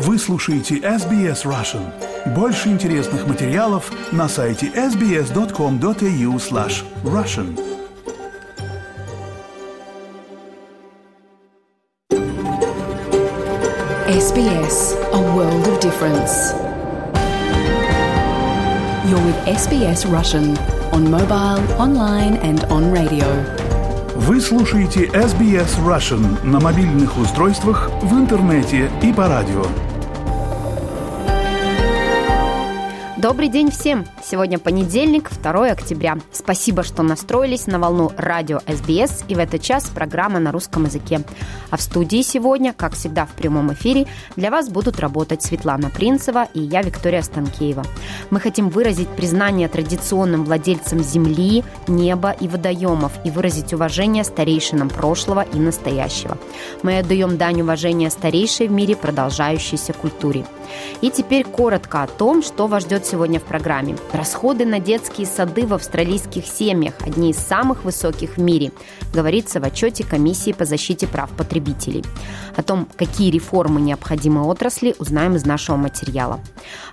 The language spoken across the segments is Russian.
Вы слушаете SBS Russian. Больше интересных материалов на сайте sbs.com.au slash russian. SBS, a world of difference. You're with SBS Russian on mobile, online and on radio. Вы слушаете SBS Russian на мобильных устройствах, в интернете и по радио. Добрый день всем! Сегодня понедельник, 2 октября. Спасибо, что настроились на волну радио СБС и в этот час программа на русском языке. А в студии сегодня, как всегда в прямом эфире, для вас будут работать Светлана Принцева и я, Виктория Станкеева. Мы хотим выразить признание традиционным владельцам земли, неба и водоемов и выразить уважение старейшинам прошлого и настоящего. Мы отдаем дань уважения старейшей в мире продолжающейся культуре. И теперь коротко о том, что вас ждет сегодня в программе. Расходы на детские сады в австралийских семьях – одни из самых высоких в мире, говорится в отчете Комиссии по защите прав потребителей. О том, какие реформы необходимы отрасли, узнаем из нашего материала.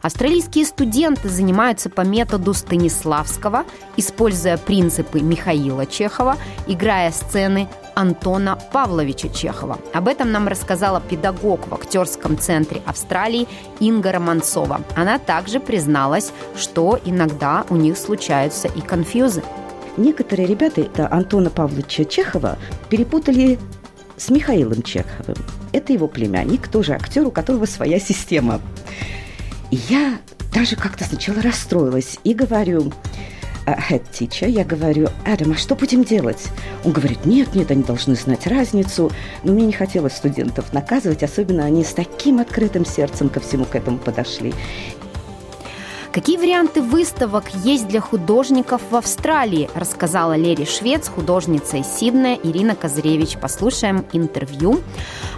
Австралийские студенты занимаются по методу Станиславского, используя принципы Михаила Чехова, играя сцены Антона Павловича Чехова. Об этом нам рассказала педагог в актерском центре Австралии Инга Романцова. Она также призналась, что иногда у них случаются и конфьюзы. Некоторые ребята это Антона Павловича Чехова перепутали с Михаилом Чеховым. Это его племянник, тоже актер, у которого своя система. И я даже как-то сначала расстроилась и говорю, head teacher, я говорю, Адам, а что будем делать? Он говорит, нет, нет, они должны знать разницу. Но мне не хотелось студентов наказывать, особенно они с таким открытым сердцем ко всему к этому подошли. Какие варианты выставок есть для художников в Австралии, рассказала Лери Швец, художница из Сиднея Ирина Козыревич. Послушаем интервью.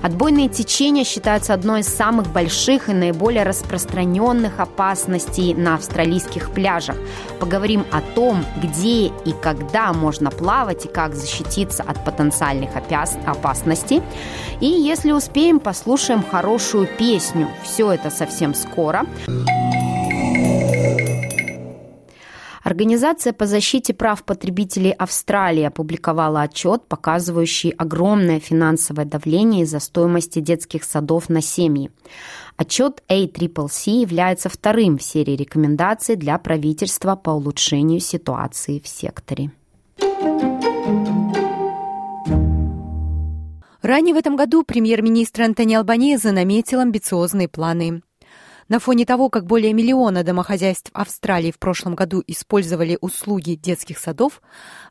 Отбойные течения считаются одной из самых больших и наиболее распространенных опасностей на австралийских пляжах. Поговорим о том, где и когда можно плавать и как защититься от потенциальных опасностей. И если успеем, послушаем хорошую песню. Все это совсем скоро. Организация по защите прав потребителей Австралии опубликовала отчет, показывающий огромное финансовое давление из-за стоимости детских садов на семьи. Отчет ACCC является вторым в серии рекомендаций для правительства по улучшению ситуации в секторе. Ранее в этом году премьер-министр Антони Албанеза наметил амбициозные планы. На фоне того, как более миллиона домохозяйств Австралии в прошлом году использовали услуги детских садов,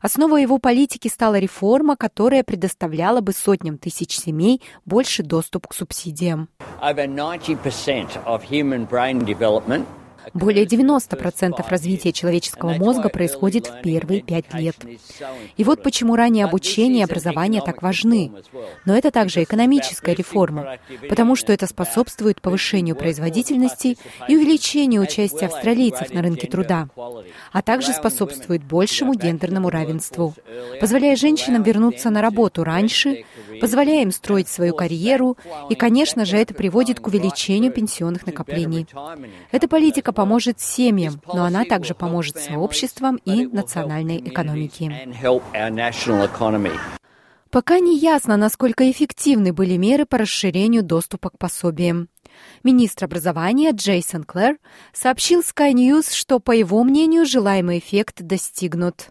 основой его политики стала реформа, которая предоставляла бы сотням тысяч семей больше доступ к субсидиям. Over 90% of human brain development более 90% развития человеческого мозга происходит в первые пять лет. И вот почему раннее обучение и образование так важны. Но это также экономическая реформа, потому что это способствует повышению производительности и увеличению участия австралийцев на рынке труда, а также способствует большему гендерному равенству, позволяя женщинам вернуться на работу раньше, позволяя им строить свою карьеру, и, конечно же, это приводит к увеличению пенсионных накоплений. Эта политика поможет семьям, но она также поможет сообществам и национальной экономике. Пока не ясно, насколько эффективны были меры по расширению доступа к пособиям. Министр образования Джейсон Клэр сообщил Sky News, что, по его мнению, желаемый эффект достигнут.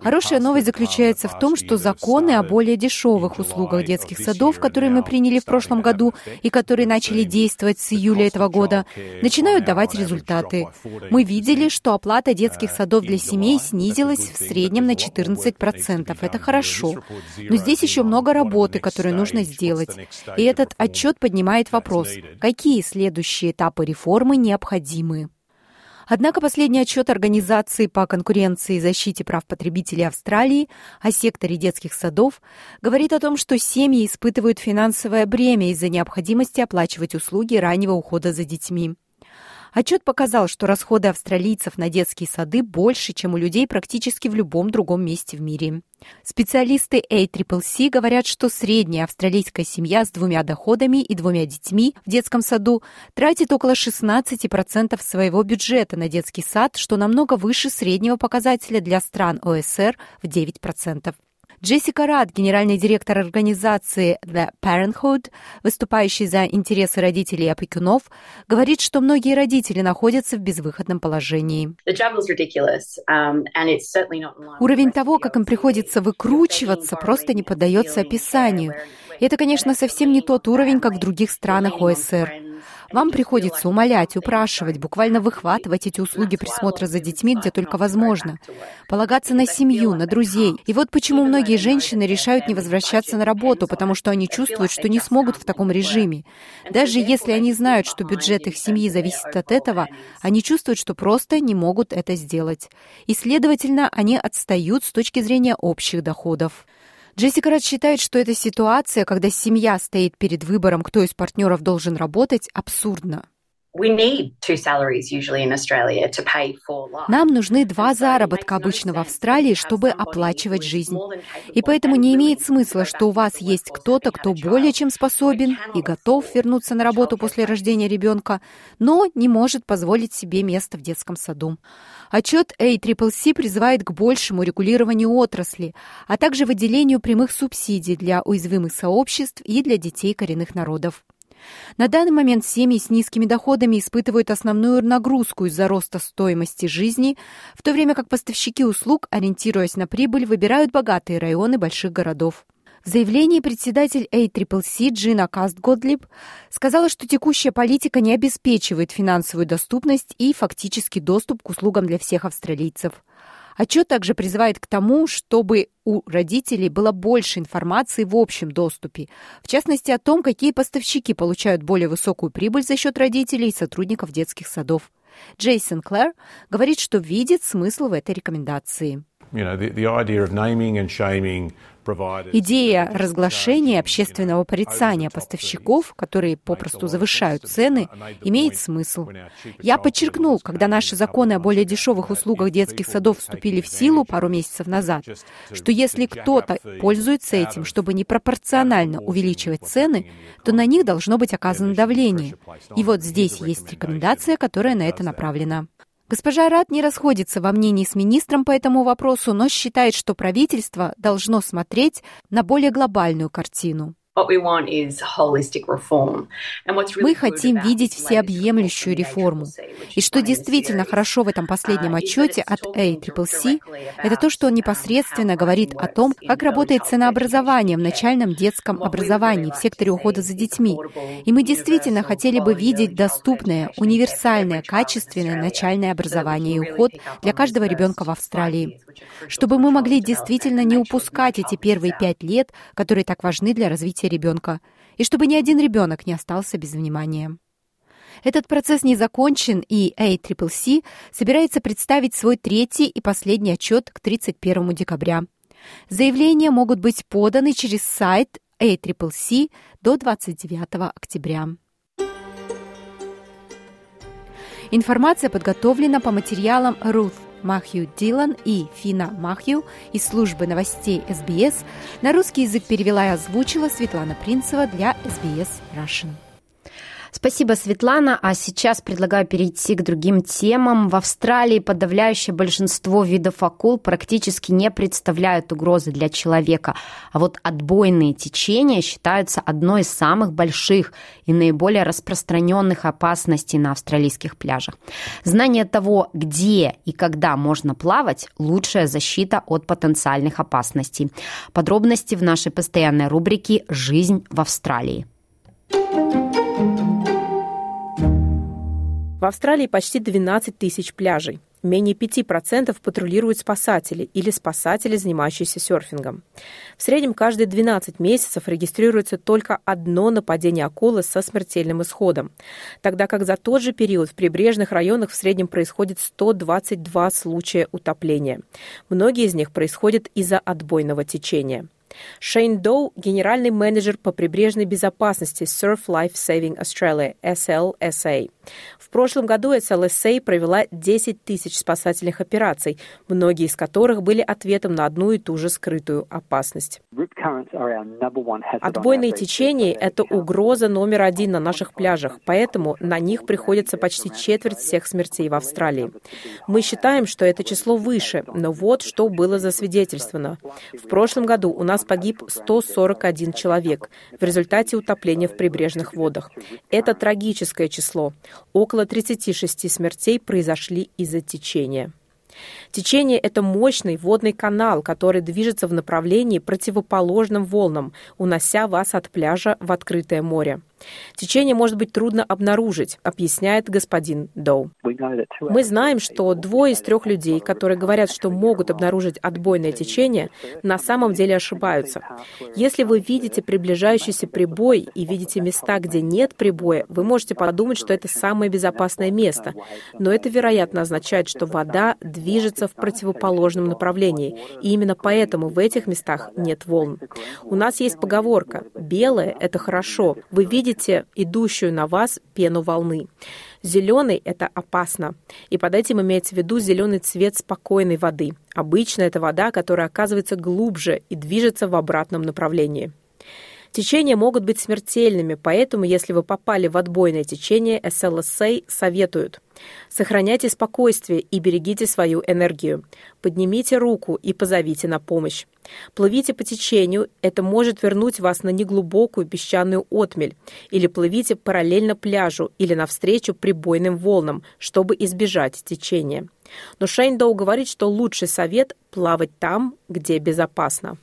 Хорошая новость заключается в том, что законы о более дешевых услугах детских садов, которые мы приняли в прошлом году и которые начали действовать с июля этого года, начинают давать результаты. Мы видели, что оплата детских садов для семей снизилась в среднем на 14%. Это хорошо. Но здесь еще много работы, которую нужно сделать. И этот отчет поднимает вопрос, какие следующие этапы реформы необходимы. Однако последний отчет Организации по конкуренции и защите прав потребителей Австралии о секторе детских садов говорит о том, что семьи испытывают финансовое бремя из-за необходимости оплачивать услуги раннего ухода за детьми. Отчет показал, что расходы австралийцев на детские сады больше, чем у людей практически в любом другом месте в мире. Специалисты ACCC говорят, что средняя австралийская семья с двумя доходами и двумя детьми в детском саду тратит около 16% своего бюджета на детский сад, что намного выше среднего показателя для стран ОСР в 9%. Джессика Рад, генеральный директор организации The Parenthood, выступающий за интересы родителей и опекунов, говорит, что многие родители находятся в безвыходном положении. Um, Уровень того, как им приходится выкручиваться, просто не поддается описанию. И это, конечно, совсем не тот уровень, как в других странах ОСР. Вам приходится умолять, упрашивать, буквально выхватывать эти услуги присмотра за детьми, где только возможно. Полагаться на семью, на друзей. И вот почему многие женщины решают не возвращаться на работу, потому что они чувствуют, что не смогут в таком режиме. Даже если они знают, что бюджет их семьи зависит от этого, они чувствуют, что просто не могут это сделать. И, следовательно, они отстают с точки зрения общих доходов. Джессика Рад считает, что эта ситуация, когда семья стоит перед выбором, кто из партнеров должен работать, абсурдна. Нам нужны два заработка обычно в Австралии, чтобы оплачивать жизнь. И поэтому не имеет смысла, что у вас есть кто-то, кто более чем способен и готов вернуться на работу после рождения ребенка, но не может позволить себе место в детском саду. Отчет ACCC призывает к большему регулированию отрасли, а также выделению прямых субсидий для уязвимых сообществ и для детей коренных народов. На данный момент семьи с низкими доходами испытывают основную нагрузку из-за роста стоимости жизни, в то время как поставщики услуг, ориентируясь на прибыль, выбирают богатые районы больших городов. В заявлении председатель ACCC Джина Кастгодлиб сказала, что текущая политика не обеспечивает финансовую доступность и фактический доступ к услугам для всех австралийцев. Отчет также призывает к тому, чтобы у родителей было больше информации в общем доступе, в частности о том, какие поставщики получают более высокую прибыль за счет родителей и сотрудников детских садов. Джейсон Клэр говорит, что видит смысл в этой рекомендации. You know, the, the Идея разглашения общественного порицания поставщиков, которые попросту завышают цены, имеет смысл. Я подчеркнул, когда наши законы о более дешевых услугах детских садов вступили в силу пару месяцев назад, что если кто-то пользуется этим, чтобы непропорционально увеличивать цены, то на них должно быть оказано давление. И вот здесь есть рекомендация, которая на это направлена. Госпожа Рад не расходится во мнении с министром по этому вопросу, но считает, что правительство должно смотреть на более глобальную картину. Мы хотим видеть всеобъемлющую реформу. И что действительно хорошо в этом последнем отчете от ACCC, это то, что он непосредственно говорит о том, как работает ценообразование в начальном детском образовании в секторе ухода за детьми. И мы действительно хотели бы видеть доступное, универсальное, качественное начальное образование и уход для каждого ребенка в Австралии. Чтобы мы могли действительно не упускать эти первые пять лет, которые так важны для развития ребенка, и чтобы ни один ребенок не остался без внимания. Этот процесс не закончен, и ACCC собирается представить свой третий и последний отчет к 31 декабря. Заявления могут быть поданы через сайт ACCC до 29 октября. Информация подготовлена по материалам Ruth Махью Дилан и Фина Махью из службы новостей СБС на русский язык перевела и озвучила Светлана Принцева для СБС Russian. Спасибо, Светлана. А сейчас предлагаю перейти к другим темам. В Австралии подавляющее большинство видов акул практически не представляют угрозы для человека. А вот отбойные течения считаются одной из самых больших и наиболее распространенных опасностей на австралийских пляжах. Знание того, где и когда можно плавать – лучшая защита от потенциальных опасностей. Подробности в нашей постоянной рубрике «Жизнь в Австралии». В Австралии почти 12 тысяч пляжей. Менее 5% патрулируют спасатели или спасатели, занимающиеся серфингом. В среднем каждые 12 месяцев регистрируется только одно нападение акулы со смертельным исходом, тогда как за тот же период в прибрежных районах в среднем происходит 122 случая утопления. Многие из них происходят из-за отбойного течения. Шейн Доу – генеральный менеджер по прибрежной безопасности Surf Life Saving Australia, SLSA. В прошлом году SLSA провела 10 тысяч спасательных операций, многие из которых были ответом на одну и ту же скрытую опасность. Отбойные течения – это угроза номер один на наших пляжах, поэтому на них приходится почти четверть всех смертей в Австралии. Мы считаем, что это число выше, но вот что было засвидетельствовано. В прошлом году у нас погиб 141 человек в результате утопления в прибрежных водах. Это трагическое число. Около 36 смертей произошли из-за течения. Течение – это мощный водный канал, который движется в направлении противоположном волнам, унося вас от пляжа в открытое море. Течение может быть трудно обнаружить, объясняет господин Доу. Мы знаем, что двое из трех людей, которые говорят, что могут обнаружить отбойное течение, на самом деле ошибаются. Если вы видите приближающийся прибой и видите места, где нет прибоя, вы можете подумать, что это самое безопасное место. Но это, вероятно, означает, что вода движется в противоположном направлении. И именно поэтому в этих местах нет волн. У нас есть поговорка «белое – это хорошо». Вы видите видите идущую на вас пену волны. Зеленый – это опасно. И под этим имеется в виду зеленый цвет спокойной воды. Обычно это вода, которая оказывается глубже и движется в обратном направлении. Течения могут быть смертельными, поэтому, если вы попали в отбойное течение, SLSA советуют Сохраняйте спокойствие и берегите свою энергию. Поднимите руку и позовите на помощь. Плывите по течению, это может вернуть вас на неглубокую песчаную отмель, или плывите параллельно пляжу или навстречу прибойным волнам, чтобы избежать течения. Но Шейндоу говорит, что лучший совет – плавать там, где безопасно.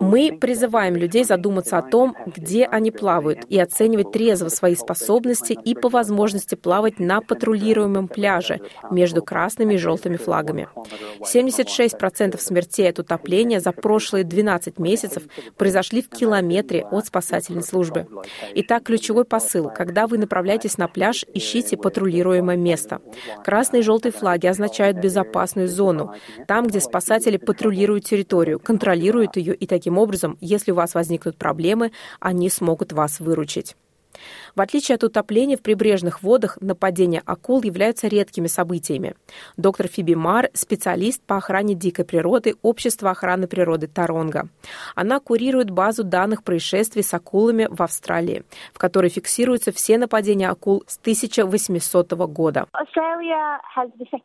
Мы призываем людей задуматься о том, где они плавают, и оценивать трезво свои способности и по возможности плавать на патрулируемом пляже между красными и желтыми флагами. 76% смертей от утопления за прошлые 12 месяцев произошли в километре от спасательной службы. Итак, ключевой посыл. Когда вы направляетесь на пляж, ищите патрулируемое место. Красные и желтые флаги означают безопасную зону, там, где спасатели патрулируют территорию, контролируют ее, и таким образом, если у вас возникнут проблемы, они смогут вас выручить. В отличие от утопления в прибрежных водах, нападения акул являются редкими событиями. Доктор Фиби Мар – специалист по охране дикой природы Общества охраны природы Таронга. Она курирует базу данных происшествий с акулами в Австралии, в которой фиксируются все нападения акул с 1800 года.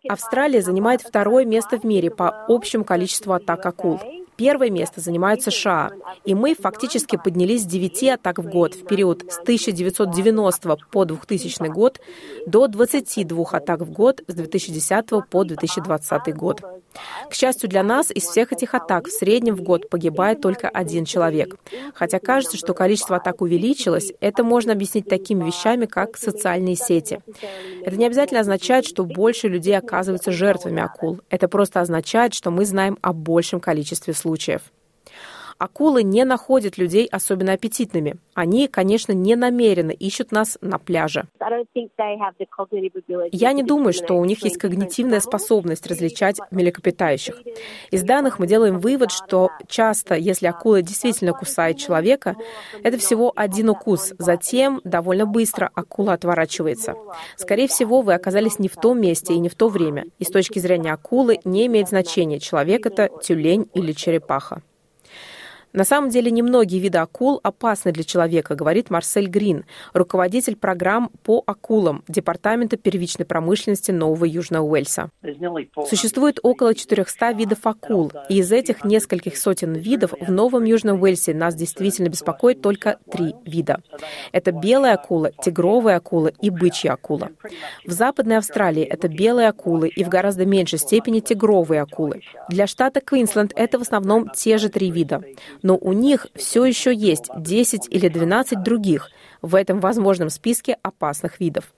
Австралия занимает второе место в мире по общему количеству атак акул. Первое место занимают США, и мы фактически поднялись с 9 атак в год в период с 1990 по 2000 год до 22 атак в год с 2010 по 2020 год. К счастью для нас, из всех этих атак в среднем в год погибает только один человек. Хотя кажется, что количество атак увеличилось, это можно объяснить такими вещами, как социальные сети. Это не обязательно означает, что больше людей оказываются жертвами акул. Это просто означает, что мы знаем о большем количестве случаев. Акулы не находят людей особенно аппетитными. Они, конечно, не намеренно ищут нас на пляже. Я не думаю, что у них есть когнитивная способность различать млекопитающих. Из данных мы делаем вывод, что часто, если акула действительно кусает человека, это всего один укус. Затем довольно быстро акула отворачивается. Скорее всего, вы оказались не в том месте и не в то время. И с точки зрения акулы не имеет значения, человек это тюлень или черепаха. На самом деле немногие виды акул опасны для человека, говорит Марсель Грин, руководитель программ по акулам Департамента первичной промышленности Нового Южного Уэльса. Существует около 400 видов акул, и из этих нескольких сотен видов в Новом Южном Уэльсе нас действительно беспокоит только три вида. Это белая акула, тигровая акула и бычья акула. В Западной Австралии это белые акулы и в гораздо меньшей степени тигровые акулы. Для штата Квинсленд это в основном те же три вида но у них все еще есть 10 или 12 других в этом возможном списке опасных видов.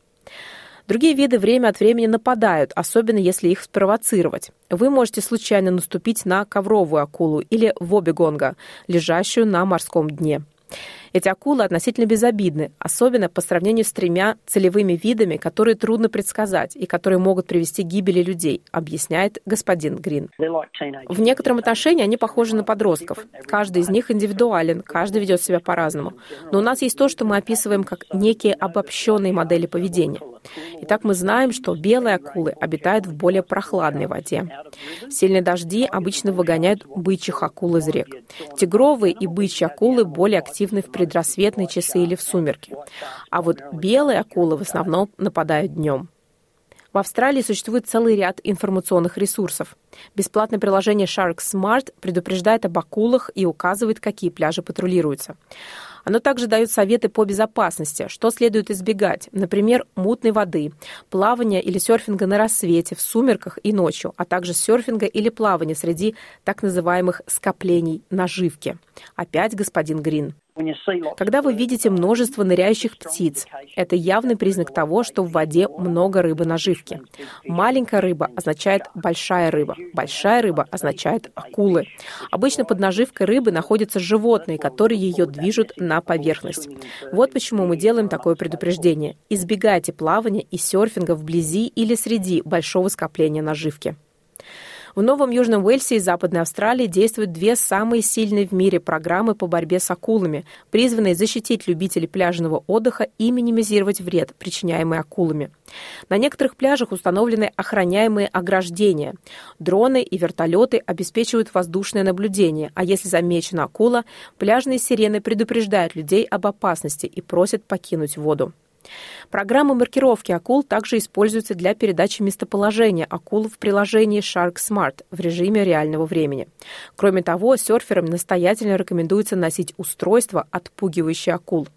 Другие виды время от времени нападают, особенно если их спровоцировать. Вы можете случайно наступить на ковровую акулу или вобигонга, лежащую на морском дне. Эти акулы относительно безобидны, особенно по сравнению с тремя целевыми видами, которые трудно предсказать и которые могут привести к гибели людей, объясняет господин Грин. В некотором отношении они похожи на подростков. Каждый из них индивидуален, каждый ведет себя по-разному. Но у нас есть то, что мы описываем как некие обобщенные модели поведения. Итак, мы знаем, что белые акулы обитают в более прохладной воде. Сильные дожди обычно выгоняют бычьих акул из рек. Тигровые и бычьи акулы более активны в предрассветные часы или в сумерки. А вот белые акулы в основном нападают днем. В Австралии существует целый ряд информационных ресурсов. Бесплатное приложение Shark Smart предупреждает об акулах и указывает, какие пляжи патрулируются. Оно также дает советы по безопасности, что следует избегать, например, мутной воды, плавания или серфинга на рассвете, в сумерках и ночью, а также серфинга или плавания среди так называемых скоплений наживки. Опять господин Грин. Когда вы видите множество ныряющих птиц, это явный признак того, что в воде много рыбы наживки. Маленькая рыба означает большая рыба, большая рыба означает акулы. Обычно под наживкой рыбы находятся животные, которые ее движут на поверхность. Вот почему мы делаем такое предупреждение. Избегайте плавания и серфинга вблизи или среди большого скопления наживки. В Новом Южном Уэльсе и Западной Австралии действуют две самые сильные в мире программы по борьбе с акулами, призванные защитить любителей пляжного отдыха и минимизировать вред, причиняемый акулами. На некоторых пляжах установлены охраняемые ограждения. Дроны и вертолеты обеспечивают воздушное наблюдение, а если замечена акула, пляжные сирены предупреждают людей об опасности и просят покинуть воду. Программа маркировки акул также используется для передачи местоположения акул в приложении Shark Smart в режиме реального времени. Кроме того, серферам настоятельно рекомендуется носить устройство, отпугивающее акул.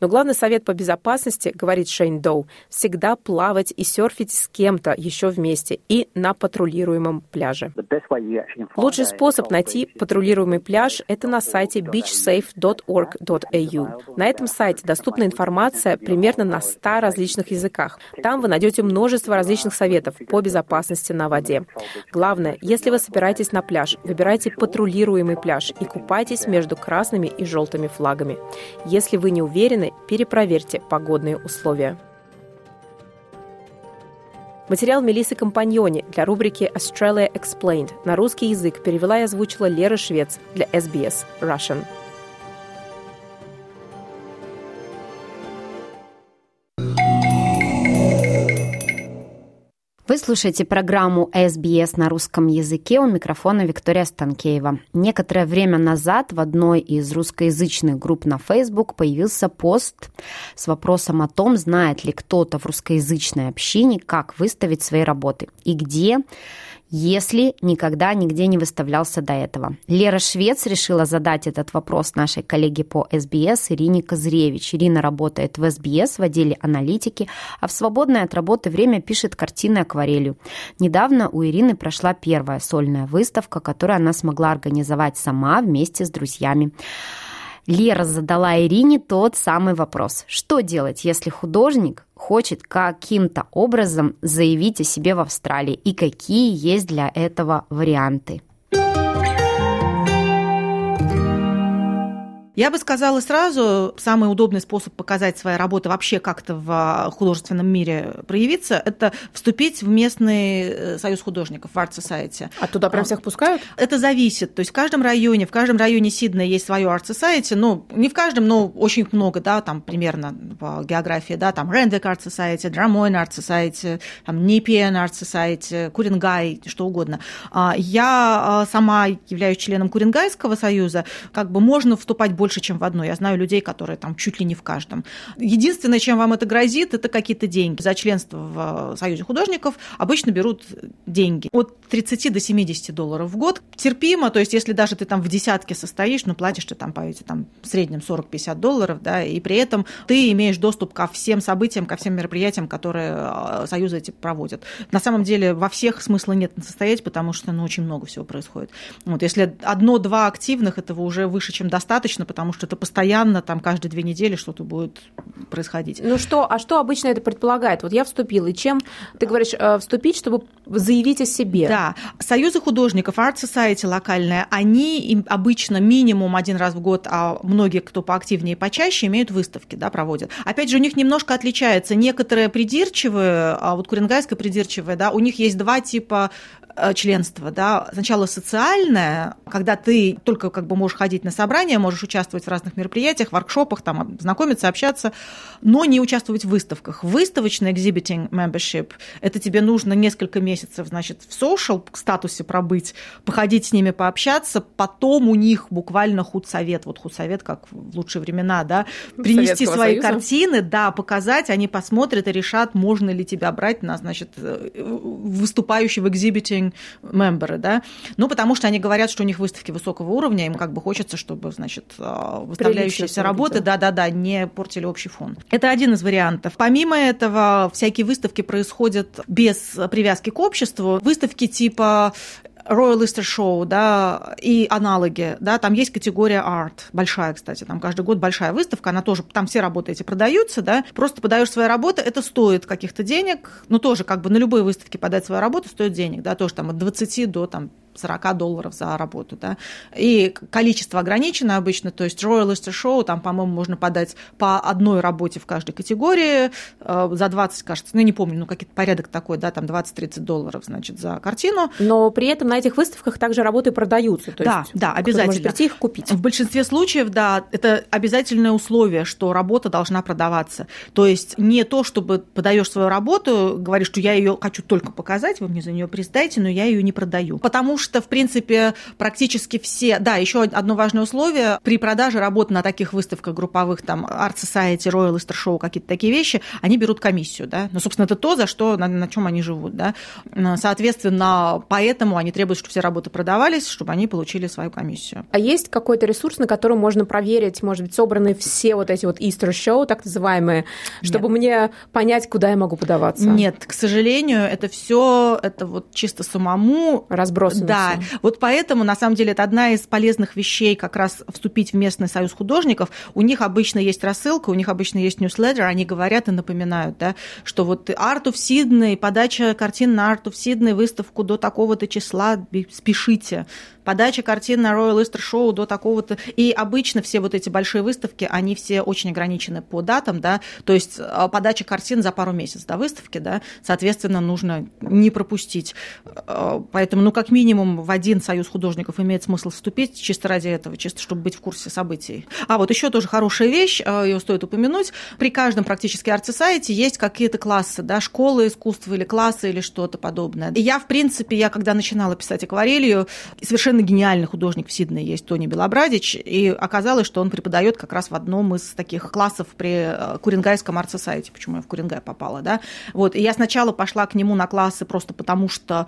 Но главный совет по безопасности, говорит Шейн Доу, всегда плавать и серфить с кем-то еще вместе и на патрулируемом пляже. Лучший способ найти патрулируемый пляж – это на сайте beachsafe.org.au. На этом сайте доступна информация примерно на 100 различных языках. Там вы найдете множество различных советов по безопасности на воде. Главное, если вы собираетесь на пляж, выбирайте патрулируемый пляж и купайтесь между красными и желтыми флагами. Если вы не уверены, перепроверьте погодные условия. Материал Мелисы Компаньони для рубрики Australia Explained на русский язык перевела и озвучила Лера Швец для SBS Russian. Вы слушаете программу SBS на русском языке. У микрофона Виктория Станкеева. Некоторое время назад в одной из русскоязычных групп на Facebook появился пост с вопросом о том, знает ли кто-то в русскоязычной общине, как выставить свои работы и где если никогда нигде не выставлялся до этого. Лера Швец решила задать этот вопрос нашей коллеге по СБС Ирине Козревич. Ирина работает в СБС в отделе аналитики, а в свободное от работы время пишет картины акварелью. Недавно у Ирины прошла первая сольная выставка, которую она смогла организовать сама вместе с друзьями. Лера задала Ирине тот самый вопрос. Что делать, если художник хочет каким-то образом заявить о себе в Австралии и какие есть для этого варианты? Я бы сказала сразу, самый удобный способ показать свои работы вообще как-то в а, художественном мире проявиться, это вступить в местный э, союз художников, в Art Society. А туда прям всех пускают? Это зависит. То есть в каждом районе, в каждом районе Сиднея есть свое Art Society, ну, не в каждом, но очень много, да, там примерно по географии, да, там Рендвик Art Society, Драмойн Art Society, там Нипиен Art Society, Курингай, что угодно. А, я а, сама являюсь членом Курингайского союза, как бы можно вступать больше больше, чем в одно. Я знаю людей, которые там чуть ли не в каждом. Единственное, чем вам это грозит, это какие-то деньги. За членство в э, Союзе художников обычно берут деньги. От 30 до 70 долларов в год. Терпимо, то есть если даже ты там в десятке состоишь, ну, платишь ты там, по там, в среднем 40-50 долларов, да, и при этом ты имеешь доступ ко всем событиям, ко всем мероприятиям, которые э, союзы эти проводят. На самом деле во всех смысла нет состоять, потому что ну, очень много всего происходит. Вот, если одно-два активных, этого уже выше, чем достаточно, потому что это постоянно, там, каждые две недели что-то будет происходить. Ну что, а что обычно это предполагает? Вот я вступила, и чем, ты говоришь, э, вступить, чтобы заявить о себе? Да, союзы художников, Art Society локальная, они обычно минимум один раз в год, а многие, кто поактивнее и почаще, имеют выставки, да, проводят. Опять же, у них немножко отличается. Некоторые придирчивые, а вот куренгайская придирчивая, да, у них есть два типа Э, членство, да, сначала социальное, когда ты только как бы можешь ходить на собрания, можешь участвовать в разных мероприятиях, воркшопах, там, знакомиться, общаться, но не участвовать в выставках. Выставочный exhibiting membership – это тебе нужно несколько месяцев, значит, в social статусе пробыть, походить с ними, пообщаться, потом у них буквально худсовет, вот худсовет, как в лучшие времена, да, принести Советского свои Союза. картины, да, показать, они посмотрят и решат, можно ли тебя брать на, значит, э, выступающего exhibiting мемберы, да, ну, потому что они говорят, что у них выставки высокого уровня, им как бы хочется, чтобы, значит, э, выставляющиеся Прилично работы, да-да-да, не портили общий фон. Это один из вариантов. Помимо этого, всякие выставки происходят без привязки к обществу. Выставки типа Royal Easter Show, да, и аналоги, да, там есть категория art, большая, кстати, там каждый год большая выставка, она тоже, там все работы эти продаются, да, просто подаешь свои работы, это стоит каких-то денег, ну, тоже как бы на любой выставке подать свою работу стоит денег, да, тоже там от 20 до там 40 долларов за работу, да, и количество ограничено обычно, то есть Royal Easter Show, там, по-моему, можно подать по одной работе в каждой категории, э, за 20, кажется, ну, я не помню, ну, какой-то порядок такой, да, там 20-30 долларов, значит, за картину, Но при этом на этих выставках также работы продаются. То Да, есть да, обязательно. может прийти их купить. В большинстве случаев, да, это обязательное условие, что работа должна продаваться. То есть не то, чтобы подаешь свою работу, говоришь, что я ее хочу только показать, вы мне за нее приздайте, но я ее не продаю. Потому что, в принципе, практически все... Да, еще одно важное условие. При продаже работ на таких выставках групповых, там, Art Society, Royal Easter Show, какие-то такие вещи, они берут комиссию, да. Ну, собственно, это то, за что, на, на чем они живут, да. Соответственно, поэтому они требуют, чтобы все работы продавались, чтобы они получили свою комиссию. А есть какой-то ресурс, на котором можно проверить, может быть, собраны все вот эти вот Easter Show, так называемые, чтобы мне понять, куда я могу подаваться? Нет, к сожалению, это все это вот чисто самому Разбросано Да, всё. вот поэтому, на самом деле, это одна из полезных вещей как раз вступить в местный союз художников. У них обычно есть рассылка, у них обычно есть ньюслеттер, они говорят и напоминают, да, что вот Art of Sydney, подача картин на Art of Sydney, выставку до такого-то числа, спешите. Подача картин на Royal Easter Show до такого-то. И обычно все вот эти большие выставки, они все очень ограничены по датам, да, то есть э, подача картин за пару месяцев до выставки, да, соответственно, нужно не пропустить. Э, Поэтому, ну, как минимум, в один союз художников имеет смысл вступить чисто ради этого, чисто чтобы быть в курсе событий. А вот еще тоже хорошая вещь, э, ее стоит упомянуть. При каждом практически арт-сайте есть какие-то классы, да, школы искусства или классы или что-то подобное. И я, в принципе, я когда начинала писать акварелью, совершенно гениальный художник в Сиднее есть Тони Белобрадич, и оказалось, что он преподает как раз в одном из таких классов при э, Куренгайском арт-сосайте, почему я в Куренгай попала, да. Вот, и я сначала пошла к нему на классы просто потому, что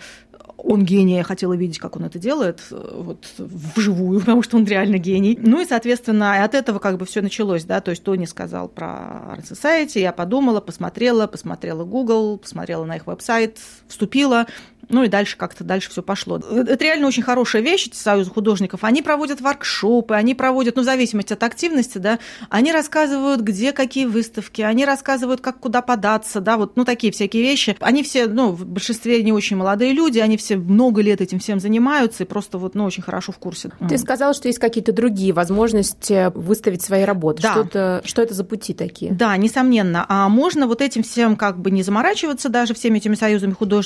он гений, я хотела видеть, как он это делает, э, вот вживую, потому что он реально гений. Ну и, соответственно, от этого как бы все началось, да, то есть Тони сказал про Art Society, я подумала, посмотрела, посмотрела Google, посмотрела на их веб-сайт, вступила, ну и дальше как-то дальше все пошло. Это реально очень хорошая вещь, эти союзы художников. Они проводят воркшопы, они проводят, ну, в зависимости от активности, да, они рассказывают, где какие выставки, они рассказывают, как куда податься, да, вот, ну, такие всякие вещи. Они все, ну, в большинстве не очень молодые люди, они все много лет этим всем занимаются и просто вот, ну, очень хорошо в курсе. Ты сказала, что есть какие-то другие возможности выставить свои работы. Да. Что, это, что это за пути такие? Да, несомненно. А можно вот этим всем как бы не заморачиваться даже всеми этими союзами художников,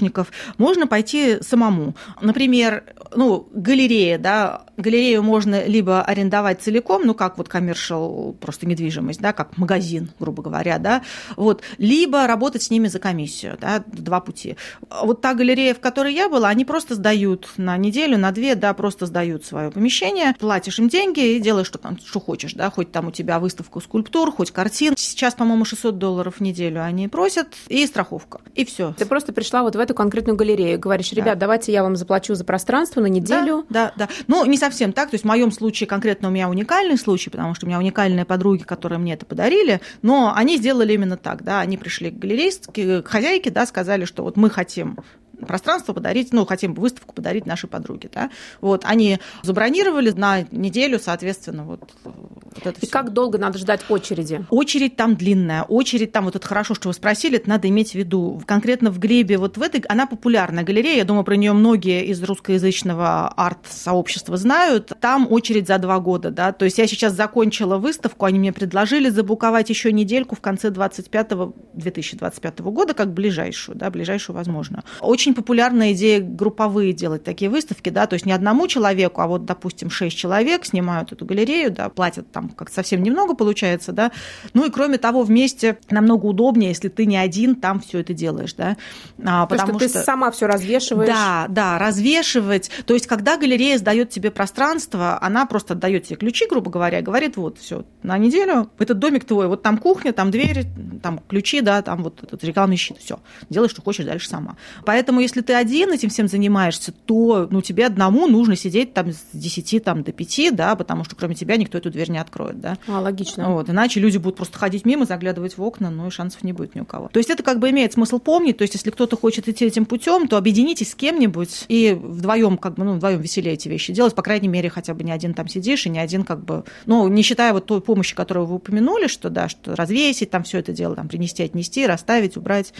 можно пойти самому. Например, ну, галерея, да, галерею можно либо арендовать целиком, ну, как вот коммершал, просто недвижимость, да, как магазин, грубо говоря, да, вот, либо работать с ними за комиссию, да, два пути. Вот та галерея, в которой я была, они просто сдают на неделю, на две, да, просто сдают свое помещение, платишь им деньги и делаешь, что, там, что хочешь, да, хоть там у тебя выставка скульптур, хоть картин. Сейчас, по-моему, 600 долларов в неделю они просят, и страховка, и все. Ты просто пришла вот в эту конкретную галерею, говоришь, ребят, давайте я вам заплачу за пространство на неделю. Да, да, да. Ну, не совсем так. То есть в моем случае конкретно у меня уникальный случай, потому что у меня уникальные подруги, которые мне это подарили, но они сделали именно так, да, они пришли к галерейстке, к хозяйке, да, сказали, что вот мы хотим пространство подарить, ну, хотим выставку подарить нашей подруге, да. Вот, они забронировали на неделю, соответственно, вот, вот это И всё. как долго надо ждать очереди? Очередь там длинная, очередь там, вот это хорошо, что вы спросили, это надо иметь в виду. Конкретно в Глебе, вот в этой, она популярная галерея, я думаю, про нее многие из русскоязычного арт-сообщества знают. Там очередь за два года, да, то есть я сейчас закончила выставку, они мне предложили забуковать еще недельку в конце 25 2025 года, как ближайшую, да, ближайшую возможно. Очень популярная идея групповые делать такие выставки, да, то есть не одному человеку, а вот, допустим, шесть человек снимают эту галерею, да, платят там как совсем немного получается, да, ну и кроме того, вместе намного удобнее, если ты не один там все это делаешь, да, А, Потому что ты сама все развешиваешь. да, да, развешивать. То есть, когда галерея сдает тебе пространство, она просто отдает тебе ключи, грубо говоря, и говорит, вот, все, на неделю этот домик твой, вот там кухня, там дверь, там ключи, да, там вот этот рекламный щит, все, делай, что хочешь дальше сама. Поэтому, если ты один этим всем занимаешься, то, ну, тебе одному нужно сидеть там с 10 там, до 5, да, потому что кроме тебя никто эту дверь не откроет, да. А, логично. Вот, иначе люди будут просто ходить мимо, заглядывать в окна, ну и шансов не будет ни у кого. То есть это как бы имеет смысл помнить, то есть если кто-то хочет идти этим путем, то объединитесь с кем-нибудь и вдвоем как бы, ну, вдвоем веселее эти вещи делать, по крайней мере, хотя бы не один там сидишь и не один как бы, ну, не считая вот той помощи, которую вы упомянули, что да, что развесить там все это дело, там принести, отнести, расставить, убрать,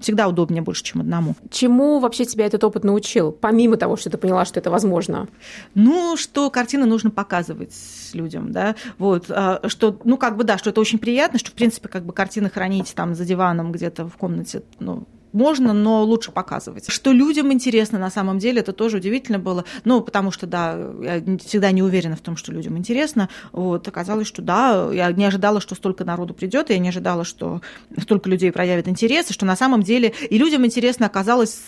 всегда удобнее больше, чем одному. Чему вообще тебя этот опыт научил, помимо того, что ты поняла, что это возможно? Ну, что картины нужно показывать людям, да, вот, а, что, ну, как бы, да, что это очень приятно, что, в принципе, как бы картины хранить там за диваном где-то в комнате, ну, можно, но лучше показывать. Что людям интересно на самом деле, это тоже удивительно было. Ну, потому что, да, я всегда не уверена в том, что людям интересно. Вот, оказалось, что да, я не ожидала, что столько народу придет, я не ожидала, что столько людей проявит интерес, и что на самом деле и людям интересно оказалось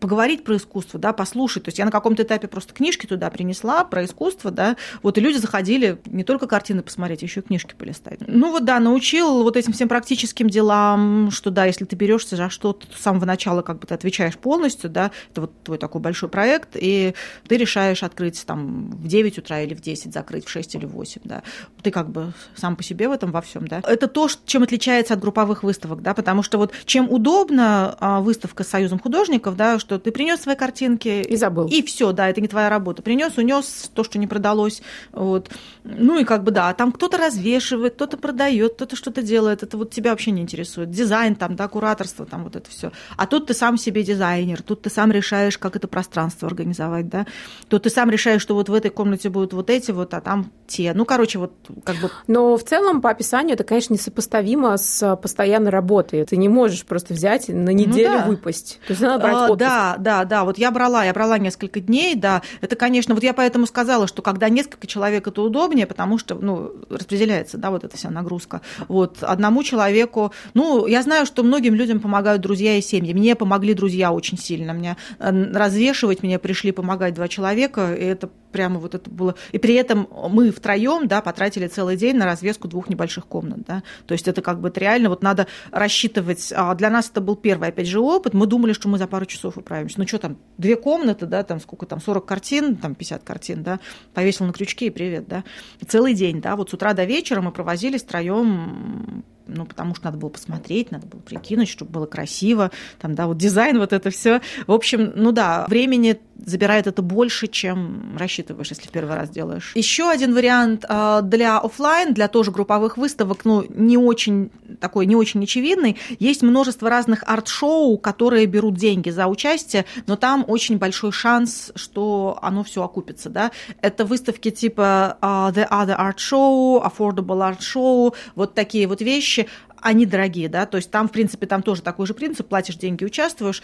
поговорить про искусство, да, послушать. То есть я на каком-то этапе просто книжки туда принесла про искусство, да, вот и люди заходили не только картины посмотреть, еще и книжки полистать. Ну вот да, научил вот этим всем практическим делам, что да, если ты берешься за что-то самого начала, как бы ты отвечаешь полностью, да, это вот твой такой большой проект, и ты решаешь открыть там в 9 утра или в 10, закрыть в 6 или в 8, да. Ты как бы сам по себе в этом во всем, да. Это то, чем отличается от групповых выставок, да, потому что вот чем удобна а, выставка с Союзом художников, да, что ты принес свои картинки И забыл. и все, да, это не твоя работа. Принес, унес то, что не продалось, вот. Ну и как бы да, там кто-то развешивает, кто-то продает, кто-то что-то делает. Это вот тебя вообще не интересует. Дизайн там, да, кураторство, там вот это все. А тут ты сам себе дизайнер, тут ты сам решаешь, как это пространство организовать, да. Тут ты сам решаешь, что вот в этой комнате будут вот эти вот, а там те. Ну, короче, вот как бы Но в целом, по описанию, это, конечно, несопоставимо с постоянной работой. Ты не можешь просто взять на неделю да. выпасть. То есть надо брать А. Да, да, да. Вот я брала, я брала несколько дней, да. Это, конечно, вот я поэтому сказала, что когда несколько человек, это удобнее, потому что, ну, распределяется, да, вот эта вся нагрузка. Вот одному человеку, ну, я знаю, что многим людям помогают друзья и семьи. Мне помогли друзья очень сильно. Мне э, развешивать мне пришли помогать два человека, и это прямо вот это было. И при этом мы втроем, да, потратили целый день на развеску двух небольших комнат, да. То есть это как бы это реально вот надо рассчитывать. А Для нас это был первый, опять же, опыт. Мы думали, что мы за пару часов управимся. Ну что там, две комнаты, да, там сколько там, 40 картин, там 50 картин, да, повесил на крючки и привет, да. Целый день, да, вот с утра до вечера мы провозились втроем ну, потому что надо было посмотреть, надо было прикинуть, чтобы было красиво, там, да, вот дизайн, вот это все. В общем, ну да, времени забирает это больше, чем рассчитываешь, если первый раз делаешь. Еще один вариант э, для офлайн, для тоже групповых выставок, ну, не очень такой, не очень очевидный. Есть множество разных арт-шоу, которые берут деньги за участие, но там очень большой шанс, что оно все окупится, да. Это выставки типа э, The Other Art Show, Affordable Art Show, вот такие вот вещи, они дорогие, да, то есть там, в принципе, там тоже такой же принцип, платишь деньги, участвуешь,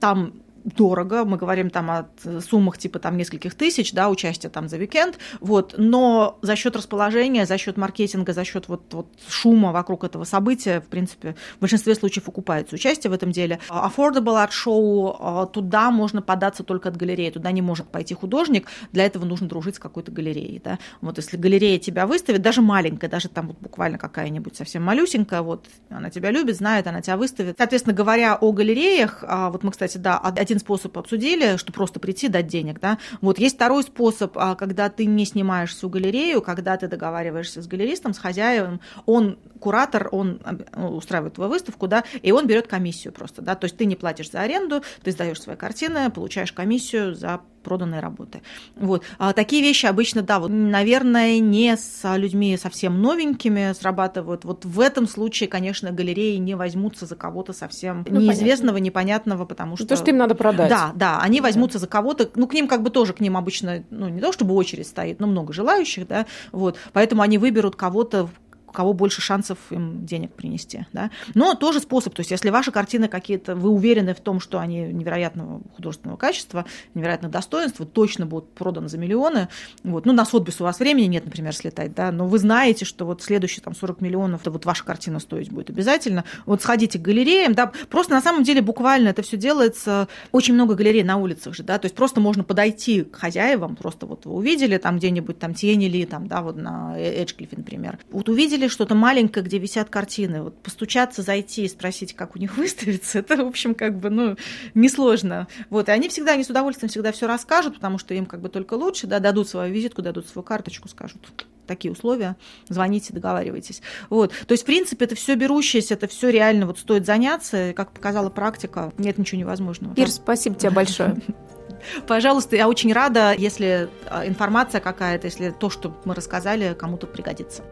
там дорого, мы говорим там о суммах типа там нескольких тысяч, да, участия там за уикенд, вот, но за счет расположения, за счет маркетинга, за счет вот, вот шума вокруг этого события, в принципе, в большинстве случаев окупается участие в этом деле. Affordable Art Show, туда можно податься только от галереи, туда не может пойти художник, для этого нужно дружить с какой-то галереей, да, вот если галерея тебя выставит, даже маленькая, даже там вот буквально какая-нибудь совсем малюсенькая, вот, она тебя любит, знает, она тебя выставит. Соответственно, говоря о галереях, вот мы, кстати, да, один способ обсудили, что просто прийти, дать денег, да. Вот есть второй способ, а, когда ты не снимаешь всю галерею, когда ты договариваешься с галеристом, с хозяевом, он куратор, он э, устраивает твою выставку, да, и он берет комиссию просто, да, то есть ты не платишь за аренду, ты сдаешь свои картины, получаешь комиссию за проданные работы. Вот. А такие вещи обычно, да, вот, наверное, не с людьми совсем новенькими срабатывают. Вот в этом случае, конечно, галереи не возьмутся за кого-то совсем ну, неизвестного, понятно. непонятного, потому что... То, что им надо продать. Да, да, они возьмутся за кого-то, ну, к ним как бы тоже, к ним обычно, ну, не то чтобы очередь стоит, но много желающих, да, вот, поэтому они выберут кого-то, у кого больше шансов им денег принести. Да? Но тоже способ. То есть, если ваши картины какие-то, вы уверены в том, что они невероятного художественного качества, невероятного достоинства, точно будут проданы за миллионы. Вот. Ну, на Сотбис у вас времени нет, например, слетать, да, но вы знаете, что вот следующие там 40 миллионов, это вот ваша картина стоить будет обязательно. Вот сходите к галереям, да, просто на самом деле буквально это все делается, очень много галерей на улицах же, да, то есть просто можно подойти к хозяевам, просто вот вы увидели там где-нибудь там Тенели, там, да, вот на Эджклифе, например, вот увидели увидели что-то маленькое, где висят картины, вот постучаться, зайти и спросить, как у них выставится, это, в общем, как бы, ну, несложно. Вот, и они всегда, они с удовольствием всегда все расскажут, потому что им как бы только лучше, да, дадут свою визитку, дадут свою карточку, скажут, такие условия, звоните, договаривайтесь. Вот. То есть, в принципе, это все берущееся, это все реально вот стоит заняться, как показала практика, нет ничего невозможного. Ир, спасибо тебе большое. Пожалуйста, я очень рада, если а, информация какая-то, если то, что мы рассказали, кому-то пригодится.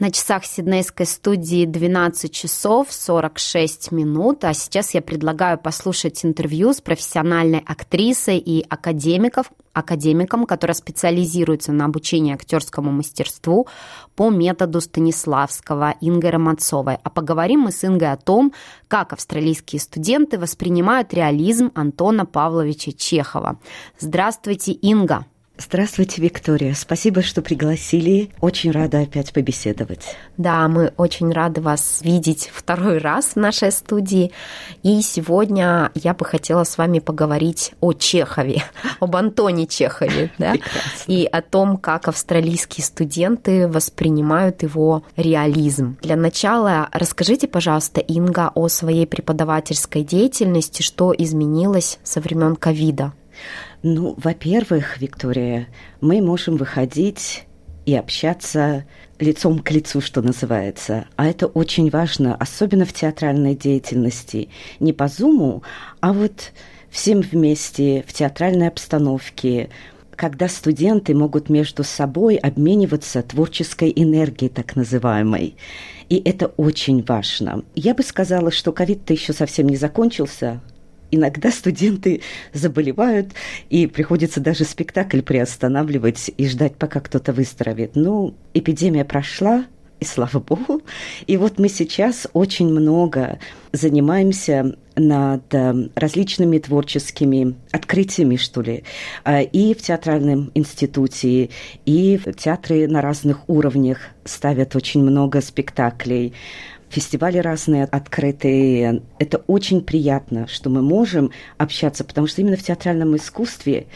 На часах Сиднейской студии 12 часов 46 минут, а сейчас я предлагаю послушать интервью с профессиональной актрисой и академиков, академиком, которая специализируется на обучении актерскому мастерству по методу Станиславского Ингой Романцовой. А поговорим мы с Ингой о том, как австралийские студенты воспринимают реализм Антона Павловича Чехова. Здравствуйте, Инга! Здравствуйте, Виктория. Спасибо, что пригласили. Очень рада опять побеседовать. Да, мы очень рады вас видеть второй раз в нашей студии. И сегодня я бы хотела с вами поговорить о Чехове, об Антоне Чехове, да? и о том, как австралийские студенты воспринимают его реализм. Для начала расскажите, пожалуйста, Инга, о своей преподавательской деятельности, что изменилось со времен ковида. Ну, во-первых, Виктория, мы можем выходить и общаться лицом к лицу, что называется. А это очень важно, особенно в театральной деятельности. Не по зуму, а вот всем вместе, в театральной обстановке, когда студенты могут между собой обмениваться творческой энергией, так называемой. И это очень важно. Я бы сказала, что ковид-то еще совсем не закончился, иногда студенты заболевают, и приходится даже спектакль приостанавливать и ждать, пока кто-то выздоровеет. Ну, эпидемия прошла, и слава богу. И вот мы сейчас очень много занимаемся над э, различными творческими открытиями, что ли, э, и в театральном институте, и в театры на разных уровнях ставят очень много спектаклей фестивали разные открытые. Это очень приятно, что мы можем общаться, потому что именно в театральном искусстве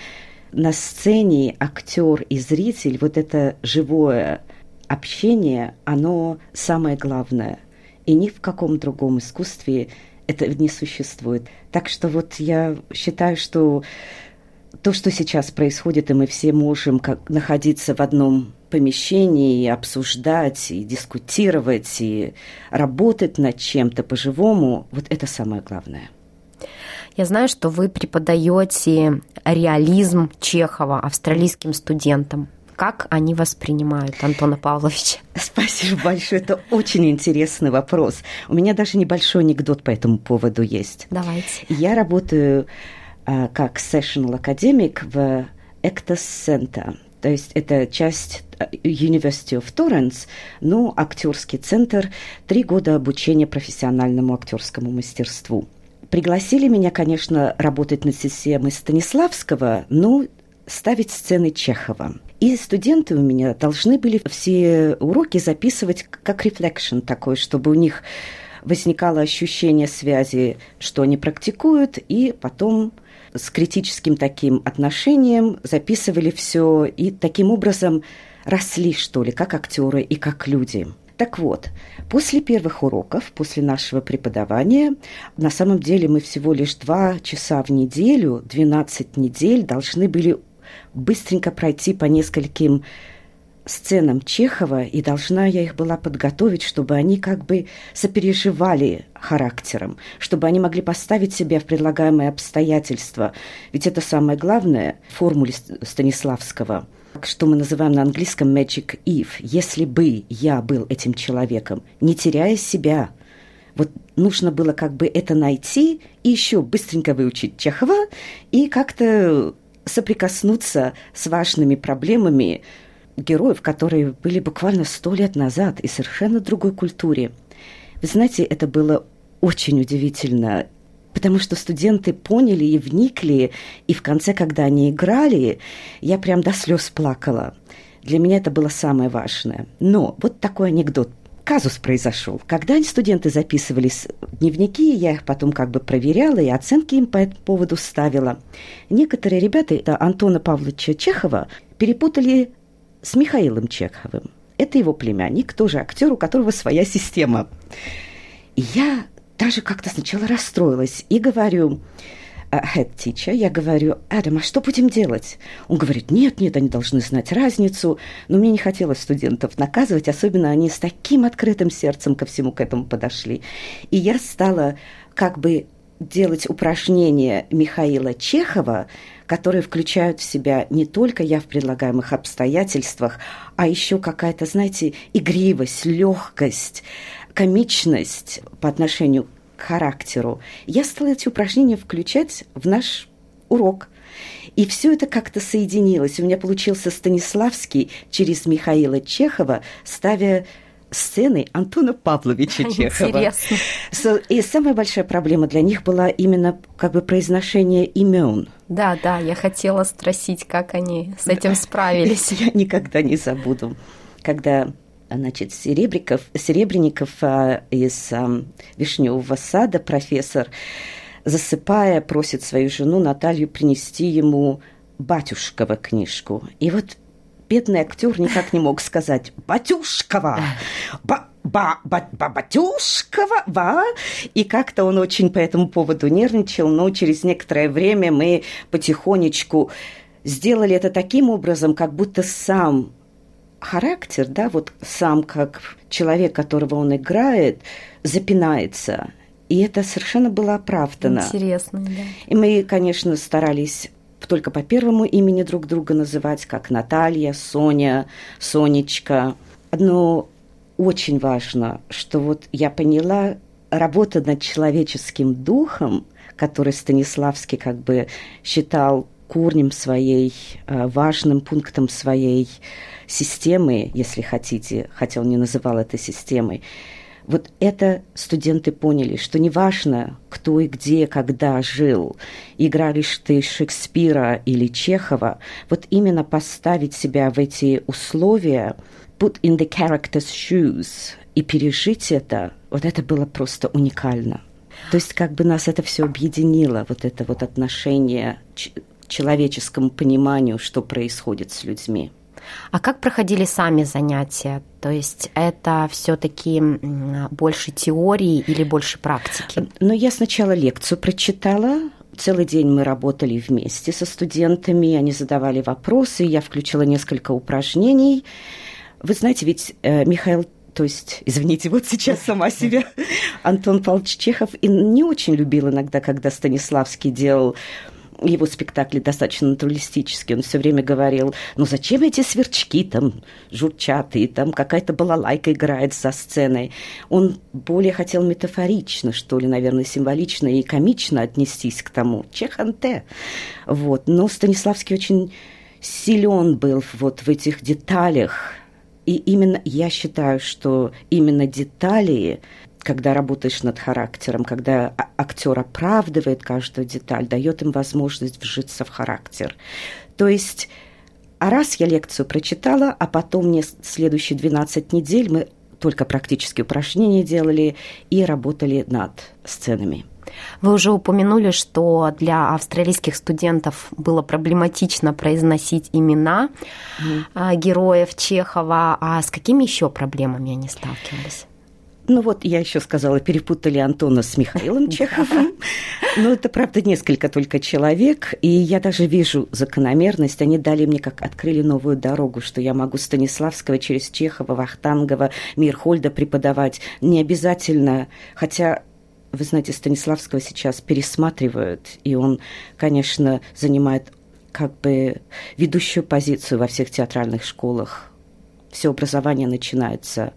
на сцене актер и зритель, вот это живое общение, оно самое главное. И ни в каком другом искусстве это не существует. Так что вот я считаю, что то, что сейчас происходит, и мы все можем как, находиться в одном помещении и обсуждать, и дискутировать, и работать над чем-то по-живому, вот это самое главное. Я знаю, что вы преподаете реализм Чехова австралийским студентам. Как они воспринимают Антона Павловича? Спасибо большое. Это очень интересный вопрос. У меня даже небольшой анекдот по этому поводу есть. Давайте. Я работаю а, как sessional академик в Actors Center. То есть это часть э, University of Torrance, ну, актерский центр, три года обучения профессиональному актерскому мастерству. Пригласили меня, конечно, работать над системой Станиславского, но ставить сцены Чехова. И студенты у меня должны были все уроки записывать как рефлекшн такой, чтобы у них возникало ощущение связи, что они практикуют, и потом с критическим таким отношением записывали все и таким образом росли, что ли, как актеры и как люди. Так вот, после первых уроков, после нашего преподавания, на самом деле мы всего лишь два часа в неделю, 12 недель должны были быстренько пройти по нескольким сценам Чехова, и должна я их была подготовить, чтобы они как бы сопереживали характером, чтобы они могли поставить себя в предлагаемые обстоятельства. Ведь это самое главное в формуле Станиславского, что мы называем на английском magic if. Если бы я был этим человеком, не теряя себя, вот нужно было как бы это найти и еще быстренько выучить Чехова и как-то соприкоснуться с важными проблемами героев, которые были буквально сто лет назад и совершенно другой культуре. Вы знаете, это было очень удивительно, потому что студенты поняли и вникли, и в конце, когда они играли, я прям до слез плакала. Для меня это было самое важное. Но вот такой анекдот казус произошел. Когда студенты записывались в дневники, я их потом как бы проверяла и оценки им по этому поводу ставила. Некоторые ребята, это Антона Павловича Чехова, перепутали с Михаилом Чеховым. Это его племянник, тоже актер, у которого своя система. И я даже как-то сначала расстроилась и говорю, head teacher, я говорю, Адам, а что будем делать? Он говорит, нет, нет, они должны знать разницу. Но мне не хотелось студентов наказывать, особенно они с таким открытым сердцем ко всему к этому подошли. И я стала как бы делать упражнения Михаила Чехова, которые включают в себя не только я в предлагаемых обстоятельствах, а еще какая-то, знаете, игривость, легкость, комичность по отношению к характеру. Я стала эти упражнения включать в наш урок. И все это как-то соединилось. У меня получился Станиславский через Михаила Чехова, ставя сцены Антона Павловича Чехова. Интересно. So, и самая большая проблема для них была именно как бы произношение имен. Да, да, я хотела спросить, как они с этим справились. Я никогда не забуду, когда значит, Серебряков, Серебренников а, из а, Вишневого сада, профессор, засыпая, просит свою жену Наталью принести ему батюшкова книжку. И вот бедный актер никак не мог сказать «Батюшкова!» ба, ба, ба, ба, батюшкова, ба. И как-то он очень по этому поводу нервничал, но через некоторое время мы потихонечку сделали это таким образом, как будто сам характер, да, вот сам как человек, которого он играет, запинается. И это совершенно было оправдано. Интересно, да. И мы, конечно, старались только по первому имени друг друга называть, как Наталья, Соня, Сонечка. Но очень важно, что вот я поняла, работа над человеческим духом, который Станиславский как бы считал корнем своей, э, важным пунктом своей системы, если хотите, хотя он не называл это системой, вот это студенты поняли, что неважно, кто и где, когда жил, играли ты Шекспира или Чехова, вот именно поставить себя в эти условия, put in the character's shoes и пережить это, вот это было просто уникально. То есть как бы нас это все объединило, вот это вот отношение к человеческому пониманию, что происходит с людьми. А как проходили сами занятия? То есть это все-таки больше теории или больше практики? Ну, я сначала лекцию прочитала, Целый день мы работали вместе со студентами, они задавали вопросы, я включила несколько упражнений. Вы знаете, ведь э, Михаил то есть, извините, вот сейчас сама себя, Антон Павлович Чехов и не очень любил иногда, когда Станиславский делал его спектакли достаточно натуралистические. Он все время говорил, ну зачем эти сверчки там журчат, и там какая-то балалайка играет за сценой. Он более хотел метафорично, что ли, наверное, символично и комично отнестись к тому. Чеханте. Вот. Но Станиславский очень силен был вот в этих деталях. И именно я считаю, что именно детали когда работаешь над характером, когда а, актер оправдывает каждую деталь, дает им возможность вжиться в характер. То есть, а раз я лекцию прочитала, а потом мне следующие 12 недель мы только практически упражнения делали и работали над сценами. Вы уже упомянули, что для австралийских студентов было проблематично произносить имена mm. героев Чехова. А с какими еще проблемами они сталкивались? Ну вот я еще сказала, перепутали Антона с Михаилом Чеховым. Но это, правда, несколько только человек. И я даже вижу закономерность. Они дали мне, как открыли новую дорогу, что я могу Станиславского через Чехова, Вахтангова, Мирхольда преподавать. Не обязательно, хотя вы знаете, Станиславского сейчас пересматривают, и он, конечно, занимает как бы ведущую позицию во всех театральных школах. Все образование начинается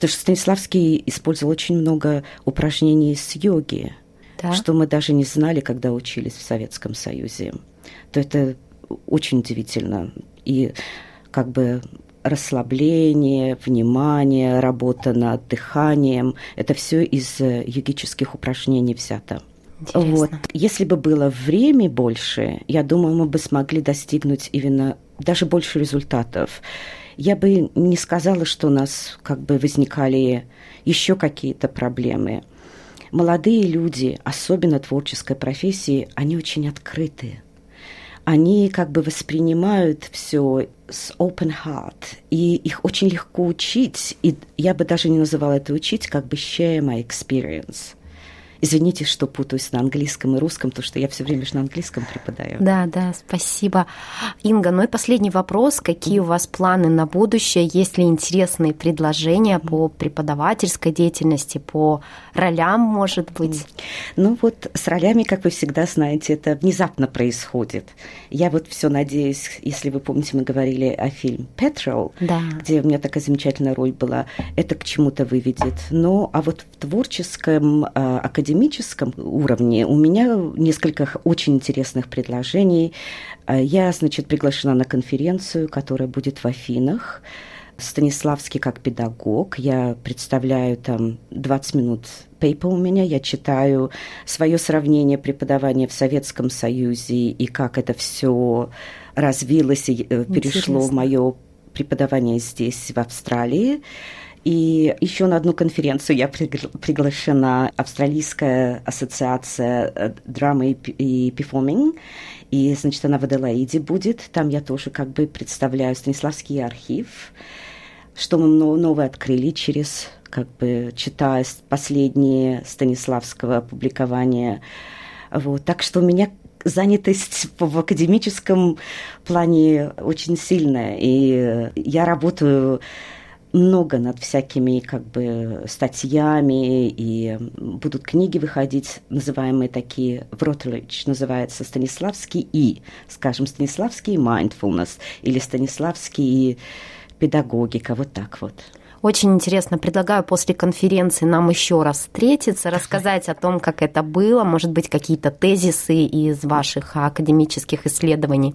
Потому что Станиславский использовал очень много упражнений с йоги, да. что мы даже не знали, когда учились в Советском Союзе. То это очень удивительно. И как бы расслабление, внимание, работа над дыханием. Это все из йогических упражнений взято. Интересно. Вот. Если бы было время больше, я думаю, мы бы смогли достигнуть именно даже больше результатов. Я бы не сказала, что у нас как бы возникали еще какие-то проблемы. Молодые люди, особенно творческой профессии, они очень открытые. Они как бы воспринимают все с open heart, и их очень легко учить, и я бы даже не называла это учить, как бы share my experience – Извините, что путаюсь на английском и русском, потому что я все время же на английском преподаю. Да, да, спасибо. Инга, ну и последний вопрос. Какие у вас планы на будущее? Есть ли интересные предложения по преподавательской деятельности, по ролям, может быть? Ну вот с ролями, как вы всегда знаете, это внезапно происходит. Я вот все надеюсь, если вы помните, мы говорили о фильме «Petrol», да. где у меня такая замечательная роль была, это к чему-то выведет. Но а вот в творческом э, академическом уровне у меня несколько очень интересных предложений. Э, я, значит, приглашена на конференцию, которая будет в Афинах. Станиславский как педагог. Я представляю там 20 минут пейпа у меня. Я читаю свое сравнение преподавания в Советском Союзе и как это все развилось и э, перешло Интересно. в мое преподавание здесь, в Австралии. И еще на одну конференцию я приглашена Австралийская ассоциация э, драмы и перформинг. И, значит, она в Аделаиде будет. Там я тоже как бы представляю Станиславский архив, что мы новое открыли через, как бы, читая последние Станиславского публикования. Вот. Так что у меня занятость в академическом плане очень сильная. И я работаю много над всякими как бы статьями, и будут книги выходить, называемые такие, в Ротлич называется Станиславский и, скажем, Станиславский mindfulness или Станиславский педагогика, вот так вот. Очень интересно. Предлагаю после конференции нам еще раз встретиться, рассказать о том, как это было, может быть, какие-то тезисы из ваших академических исследований.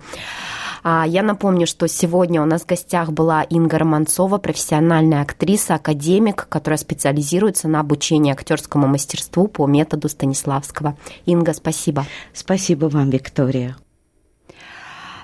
А, я напомню, что сегодня у нас в гостях была Инга Романцова, профессиональная актриса, академик, которая специализируется на обучении актерскому мастерству по методу Станиславского. Инга, спасибо. Спасибо вам, Виктория.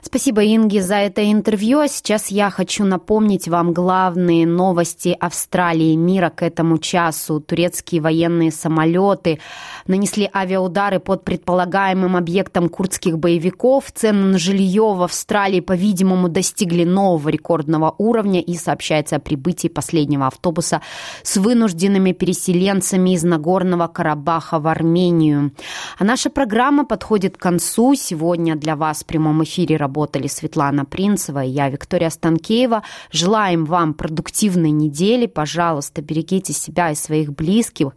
Спасибо, Инге, за это интервью. А сейчас я хочу напомнить вам главные новости Австралии и мира к этому часу. Турецкие военные самолеты нанесли авиаудары под предполагаемым объектом курдских боевиков. Цены на жилье в Австралии, по-видимому, достигли нового рекордного уровня и сообщается о прибытии последнего автобуса с вынужденными переселенцами из Нагорного Карабаха в Армению. А наша программа подходит к концу. Сегодня для вас в прямом эфире работает работали Светлана Принцева и я, Виктория Станкеева. Желаем вам продуктивной недели. Пожалуйста, берегите себя и своих близких.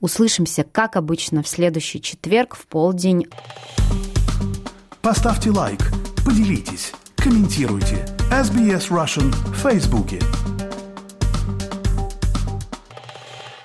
Услышимся, как обычно, в следующий четверг в полдень. Поставьте лайк, поделитесь, комментируйте. SBS Russian в Фейсбуке.